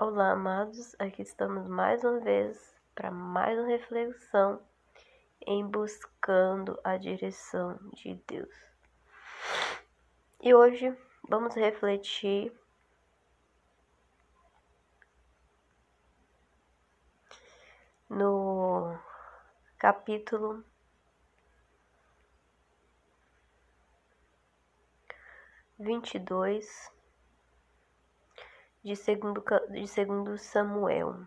Olá, amados. Aqui estamos mais uma vez para mais uma reflexão em buscando a direção de Deus. E hoje vamos refletir no capítulo vinte e dois de segundo, de segundo Samuel.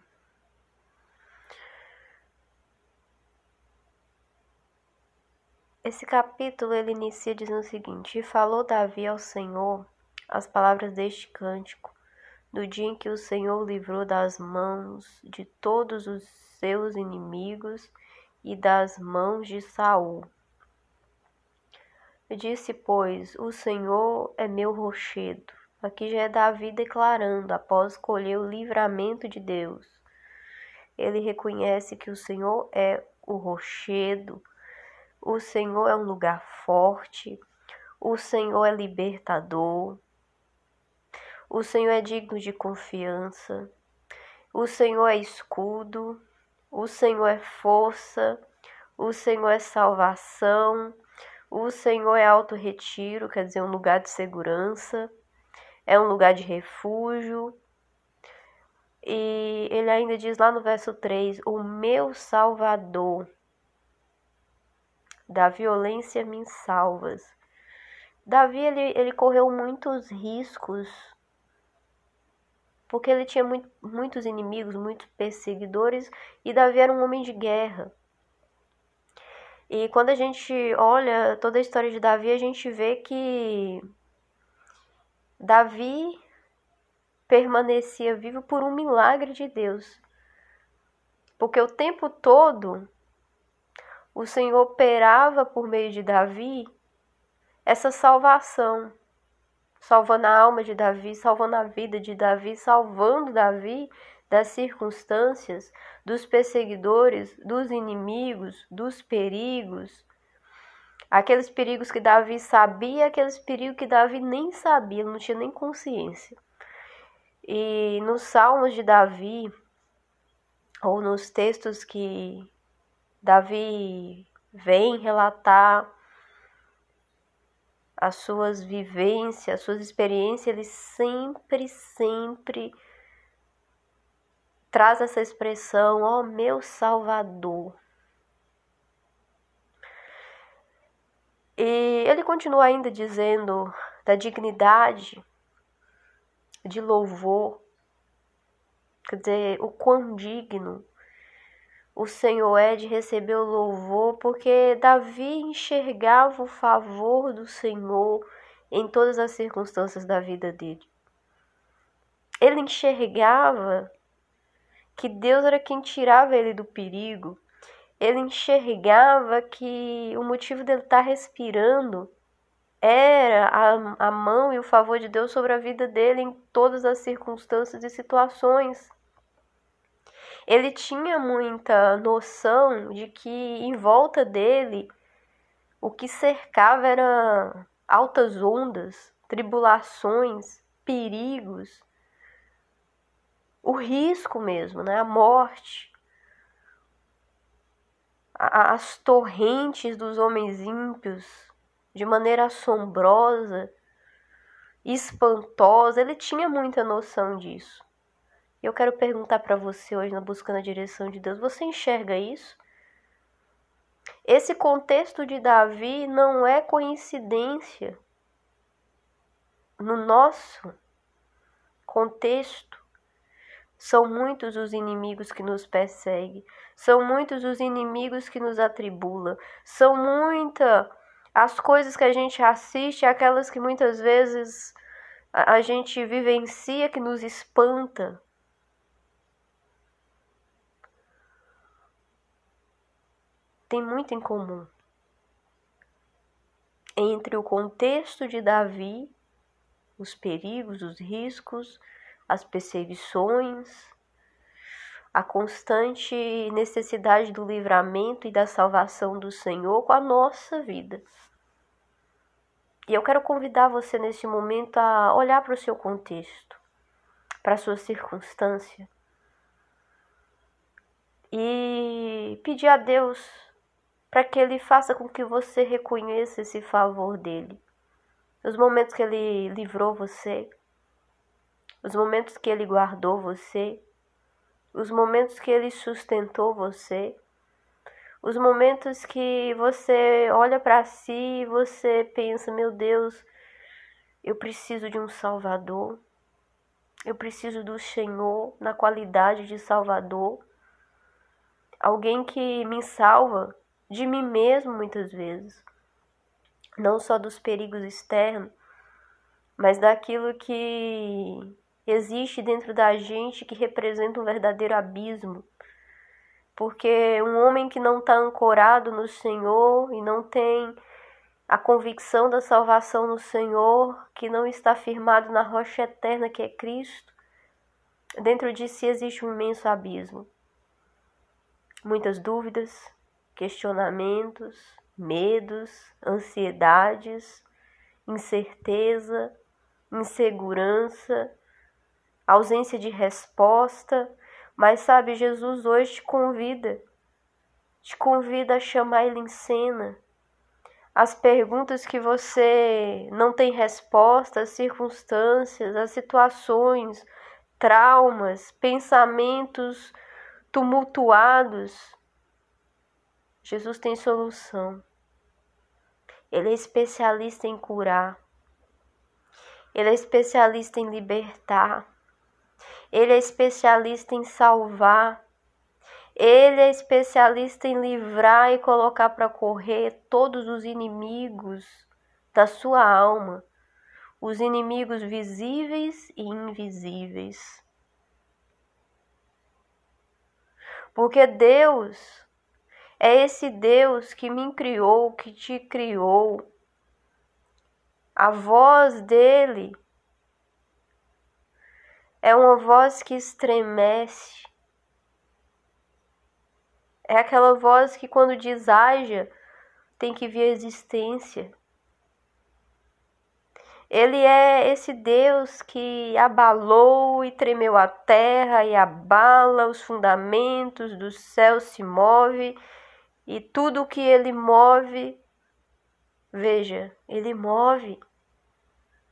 Esse capítulo ele inicia dizendo o seguinte: E falou Davi ao Senhor as palavras deste cântico, no dia em que o Senhor livrou das mãos de todos os seus inimigos e das mãos de Saul. Disse, pois, o Senhor é meu rochedo, Aqui já é Davi declarando, após escolher o livramento de Deus. Ele reconhece que o Senhor é o rochedo, o Senhor é um lugar forte, o Senhor é libertador, o Senhor é digno de confiança, o Senhor é escudo, o Senhor é força, o Senhor é salvação, o Senhor é alto retiro, quer dizer, um lugar de segurança é um lugar de refúgio. E ele ainda diz lá no verso 3: O meu Salvador, da violência me salvas. Davi ele, ele correu muitos riscos, porque ele tinha muito, muitos inimigos, muitos perseguidores, e Davi era um homem de guerra. E quando a gente olha toda a história de Davi, a gente vê que Davi permanecia vivo por um milagre de Deus. Porque o tempo todo o Senhor operava por meio de Davi essa salvação, salvando a alma de Davi, salvando a vida de Davi, salvando Davi das circunstâncias, dos perseguidores, dos inimigos, dos perigos, Aqueles perigos que Davi sabia, aqueles perigos que Davi nem sabia, não tinha nem consciência. E nos Salmos de Davi, ou nos textos que Davi vem relatar as suas vivências, as suas experiências, ele sempre, sempre traz essa expressão, ó oh, meu Salvador. E ele continua ainda dizendo da dignidade de louvor, quer dizer, o quão digno o Senhor é de receber o louvor, porque Davi enxergava o favor do Senhor em todas as circunstâncias da vida dele. Ele enxergava que Deus era quem tirava ele do perigo, ele enxergava que o motivo dele estar respirando era a, a mão e o favor de Deus sobre a vida dele em todas as circunstâncias e situações. Ele tinha muita noção de que em volta dele o que cercava era altas ondas, tribulações, perigos, o risco mesmo, né? a morte as torrentes dos homens ímpios de maneira assombrosa, espantosa. Ele tinha muita noção disso. Eu quero perguntar para você hoje, na busca na direção de Deus, você enxerga isso? Esse contexto de Davi não é coincidência. No nosso contexto, são muitos os inimigos que nos perseguem, são muitos os inimigos que nos atribulam, são muitas as coisas que a gente assiste, aquelas que muitas vezes a gente vivencia que nos espanta. Tem muito em comum entre o contexto de Davi, os perigos, os riscos, as perseguições, a constante necessidade do livramento e da salvação do Senhor com a nossa vida. E eu quero convidar você neste momento a olhar para o seu contexto, para sua circunstância e pedir a Deus para que Ele faça com que você reconheça esse favor dele. Os momentos que Ele livrou você, os momentos que Ele guardou você, os momentos que Ele sustentou você, os momentos que você olha para si e você pensa: meu Deus, eu preciso de um Salvador, eu preciso do Senhor na qualidade de Salvador, alguém que me salva de mim mesmo muitas vezes, não só dos perigos externos, mas daquilo que existe dentro da gente que representa um verdadeiro abismo. Porque um homem que não está ancorado no Senhor e não tem a convicção da salvação no Senhor, que não está firmado na rocha eterna que é Cristo, dentro de si existe um imenso abismo. Muitas dúvidas, questionamentos, medos, ansiedades, incerteza, insegurança, ausência de resposta. Mas sabe, Jesus hoje te convida, te convida a chamar Ele em cena. As perguntas que você não tem resposta, as circunstâncias, as situações, traumas, pensamentos tumultuados, Jesus tem solução. Ele é especialista em curar. Ele é especialista em libertar. Ele é especialista em salvar. Ele é especialista em livrar e colocar para correr todos os inimigos da sua alma, os inimigos visíveis e invisíveis. Porque Deus é esse Deus que me criou, que te criou. A voz dele é uma voz que estremece. É aquela voz que, quando diz tem que vir a existência. Ele é esse Deus que abalou e tremeu a terra e abala os fundamentos do céu se move e tudo que ele move, veja, ele move.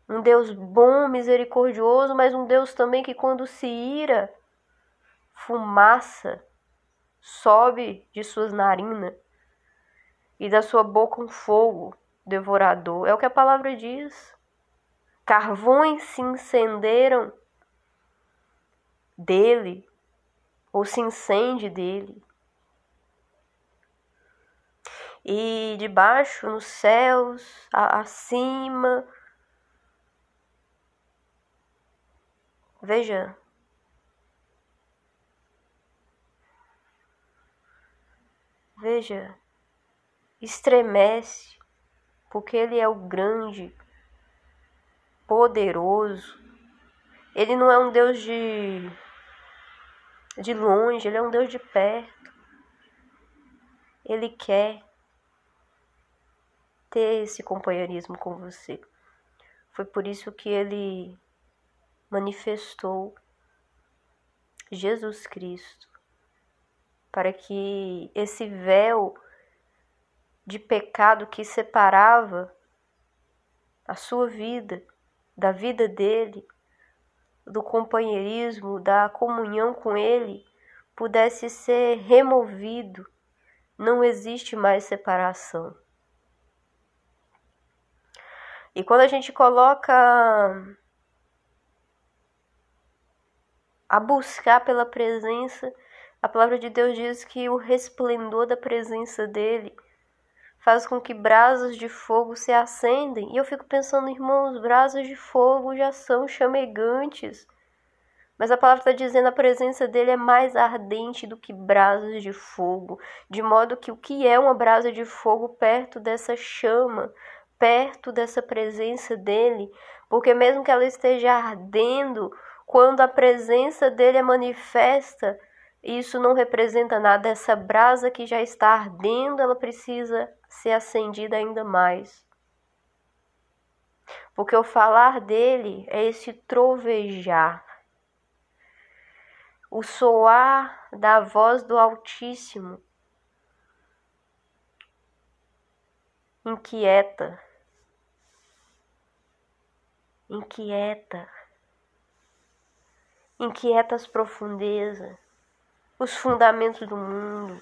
Um Deus bom, misericordioso, mas um Deus também que quando se ira, fumaça sobe de suas narinas e da sua boca um fogo devorador. É o que a palavra diz. Carvões se incenderam dele, ou se incende dele e debaixo nos céus, acima. Veja. Veja, estremece, porque Ele é o grande, poderoso. Ele não é um Deus de, de longe, Ele é um Deus de perto. Ele quer ter esse companheirismo com você. Foi por isso que ele manifestou Jesus Cristo, para que esse véu de pecado que separava a sua vida da vida dele, do companheirismo, da comunhão com ele, pudesse ser removido. Não existe mais separação. E quando a gente coloca a buscar pela presença, a palavra de Deus diz que o resplendor da presença dele faz com que brasas de fogo se acendem. E eu fico pensando, irmãos, brasas de fogo já são chamegantes. Mas a palavra está dizendo a presença dele é mais ardente do que brasas de fogo, de modo que o que é uma brasa de fogo perto dessa chama perto dessa presença dele, porque mesmo que ela esteja ardendo, quando a presença dele é manifesta, isso não representa nada. Essa brasa que já está ardendo, ela precisa ser acendida ainda mais. Porque o falar dele é esse trovejar, o soar da voz do Altíssimo inquieta, inquieta, inquieta as profundezas, os fundamentos do mundo,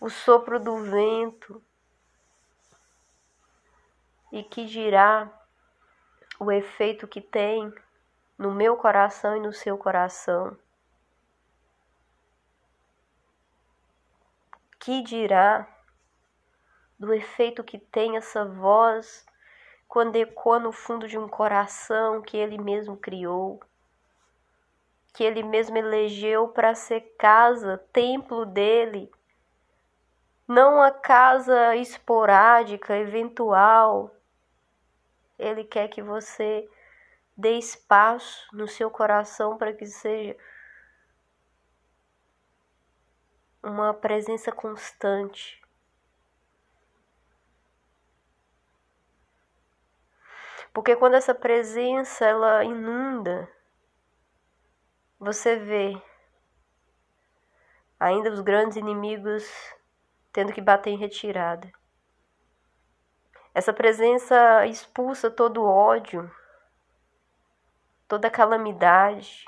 o sopro do vento, e que dirá o efeito que tem no meu coração e no seu coração. Que dirá do efeito que tem essa voz quando ecoa no fundo de um coração que ele mesmo criou, que ele mesmo elegeu para ser casa, templo dele, não a casa esporádica, eventual. Ele quer que você dê espaço no seu coração para que seja uma presença constante. Porque quando essa presença ela inunda, você vê ainda os grandes inimigos tendo que bater em retirada. Essa presença expulsa todo ódio, toda calamidade.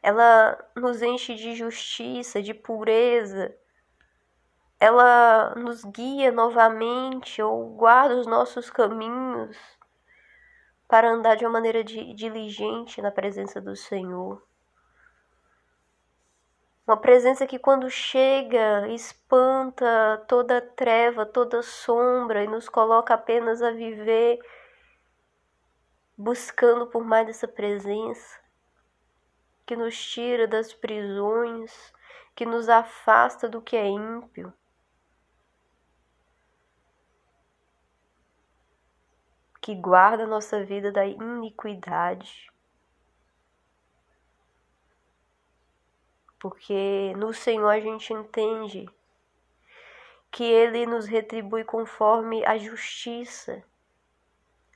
Ela nos enche de justiça, de pureza. Ela nos guia novamente ou guarda os nossos caminhos para andar de uma maneira diligente na presença do Senhor. Uma presença que, quando chega, espanta toda treva, toda sombra e nos coloca apenas a viver buscando por mais dessa presença, que nos tira das prisões, que nos afasta do que é ímpio. Que guarda a nossa vida da iniquidade. porque no Senhor a gente entende que Ele nos retribui conforme a justiça,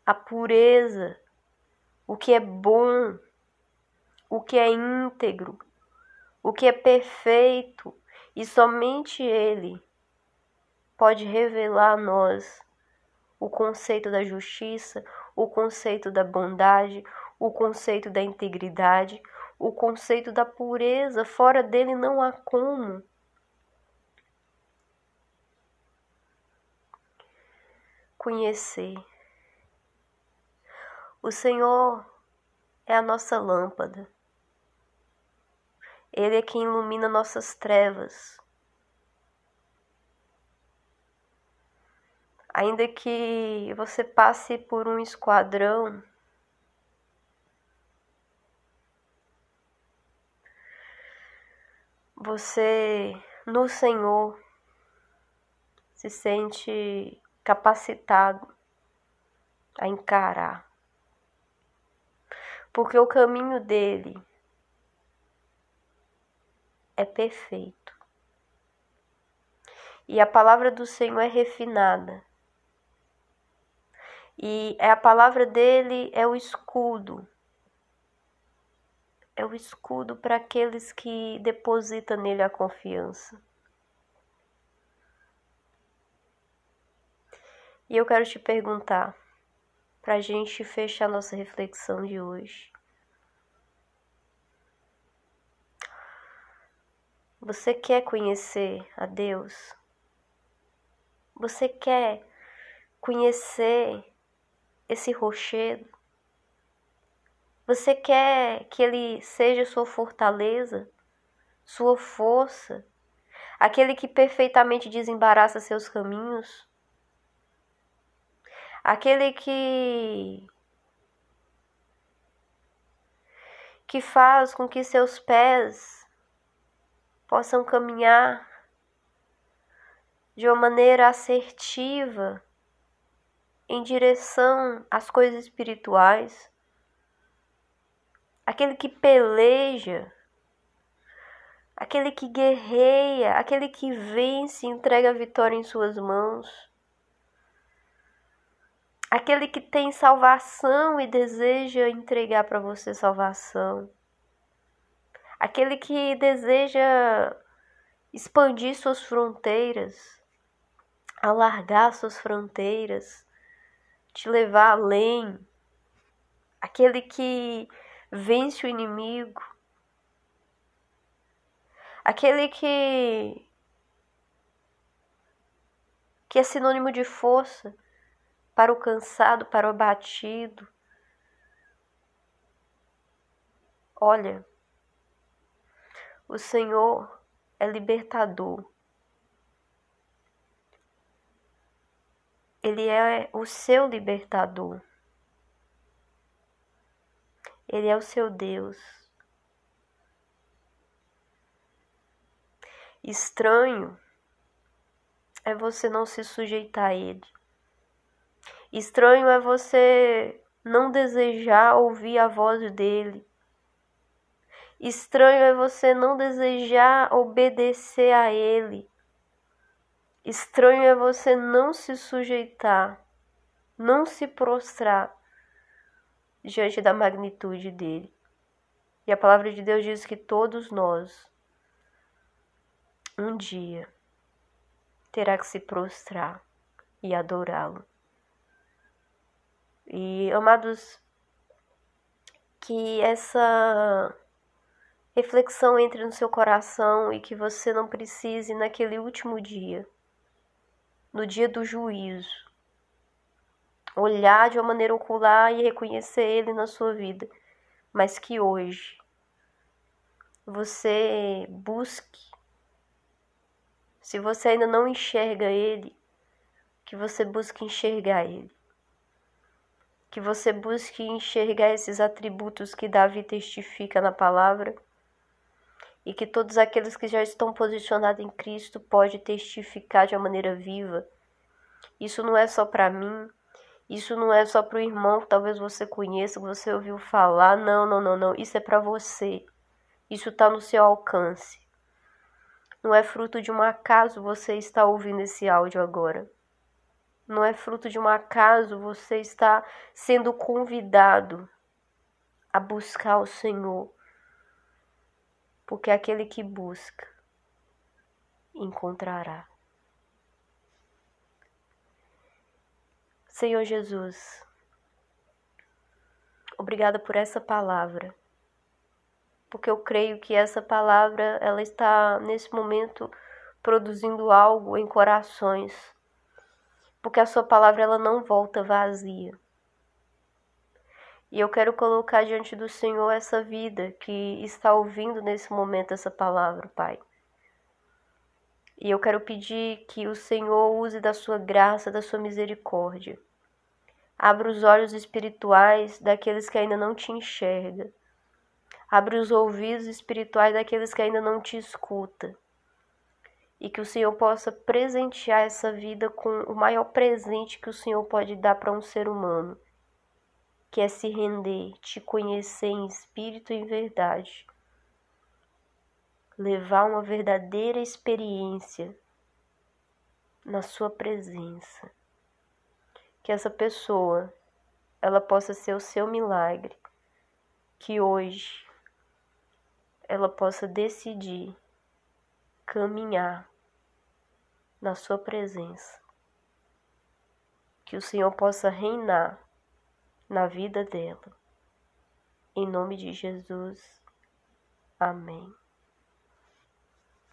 a pureza, o que é bom, o que é íntegro, o que é perfeito, e somente Ele pode revelar a nós o conceito da justiça, o conceito da bondade, o conceito da integridade, o conceito da pureza, fora dele não há como. Conhecer. O Senhor é a nossa lâmpada. Ele é quem ilumina nossas trevas. Ainda que você passe por um esquadrão você no Senhor se sente capacitado a encarar. Porque o caminho dele é perfeito. E a palavra do Senhor é refinada. E a palavra dele é o escudo é o escudo para aqueles que depositam nele a confiança. E eu quero te perguntar, para a gente fechar nossa reflexão de hoje. Você quer conhecer a Deus? Você quer conhecer esse rochedo? Você quer que Ele seja sua fortaleza, sua força, aquele que perfeitamente desembaraça seus caminhos, aquele que que faz com que seus pés possam caminhar de uma maneira assertiva em direção às coisas espirituais aquele que peleja, aquele que guerreia, aquele que vence e entrega a vitória em suas mãos, aquele que tem salvação e deseja entregar para você salvação, aquele que deseja expandir suas fronteiras, alargar suas fronteiras, te levar além, aquele que vence o inimigo, aquele que que é sinônimo de força para o cansado, para o abatido. Olha, o Senhor é libertador. Ele é o seu libertador. Ele é o seu Deus. Estranho é você não se sujeitar a Ele. Estranho é você não desejar ouvir a voz dele. Estranho é você não desejar obedecer a ele. Estranho é você não se sujeitar, não se prostrar diante da magnitude dele. E a palavra de Deus diz que todos nós, um dia, terá que se prostrar e adorá-lo. E amados, que essa reflexão entre no seu coração e que você não precise naquele último dia, no dia do juízo, olhar de uma maneira ocular e reconhecer ele na sua vida, mas que hoje você busque. Se você ainda não enxerga ele, que você busque enxergar ele. Que você busque enxergar esses atributos que Davi testifica na palavra e que todos aqueles que já estão posicionados em Cristo podem testificar de uma maneira viva. Isso não é só para mim, isso não é só para o irmão que talvez você conheça, que você ouviu falar. Não, não, não, não. Isso é para você. Isso está no seu alcance. Não é fruto de um acaso você estar ouvindo esse áudio agora. Não é fruto de um acaso você está sendo convidado a buscar o Senhor. Porque aquele que busca encontrará. Senhor Jesus, obrigada por essa palavra. Porque eu creio que essa palavra ela está nesse momento produzindo algo em corações porque a sua palavra ela não volta vazia. E eu quero colocar diante do Senhor essa vida que está ouvindo nesse momento essa palavra, Pai. E eu quero pedir que o Senhor use da sua graça, da sua misericórdia. Abra os olhos espirituais daqueles que ainda não te enxergam. Abra os ouvidos espirituais daqueles que ainda não te escutam e que o Senhor possa presentear essa vida com o maior presente que o Senhor pode dar para um ser humano, que é se render, te conhecer em espírito e em verdade, levar uma verdadeira experiência na sua presença. Que essa pessoa ela possa ser o seu milagre, que hoje ela possa decidir caminhar na Sua presença. Que o Senhor possa reinar na vida dela. Em nome de Jesus. Amém.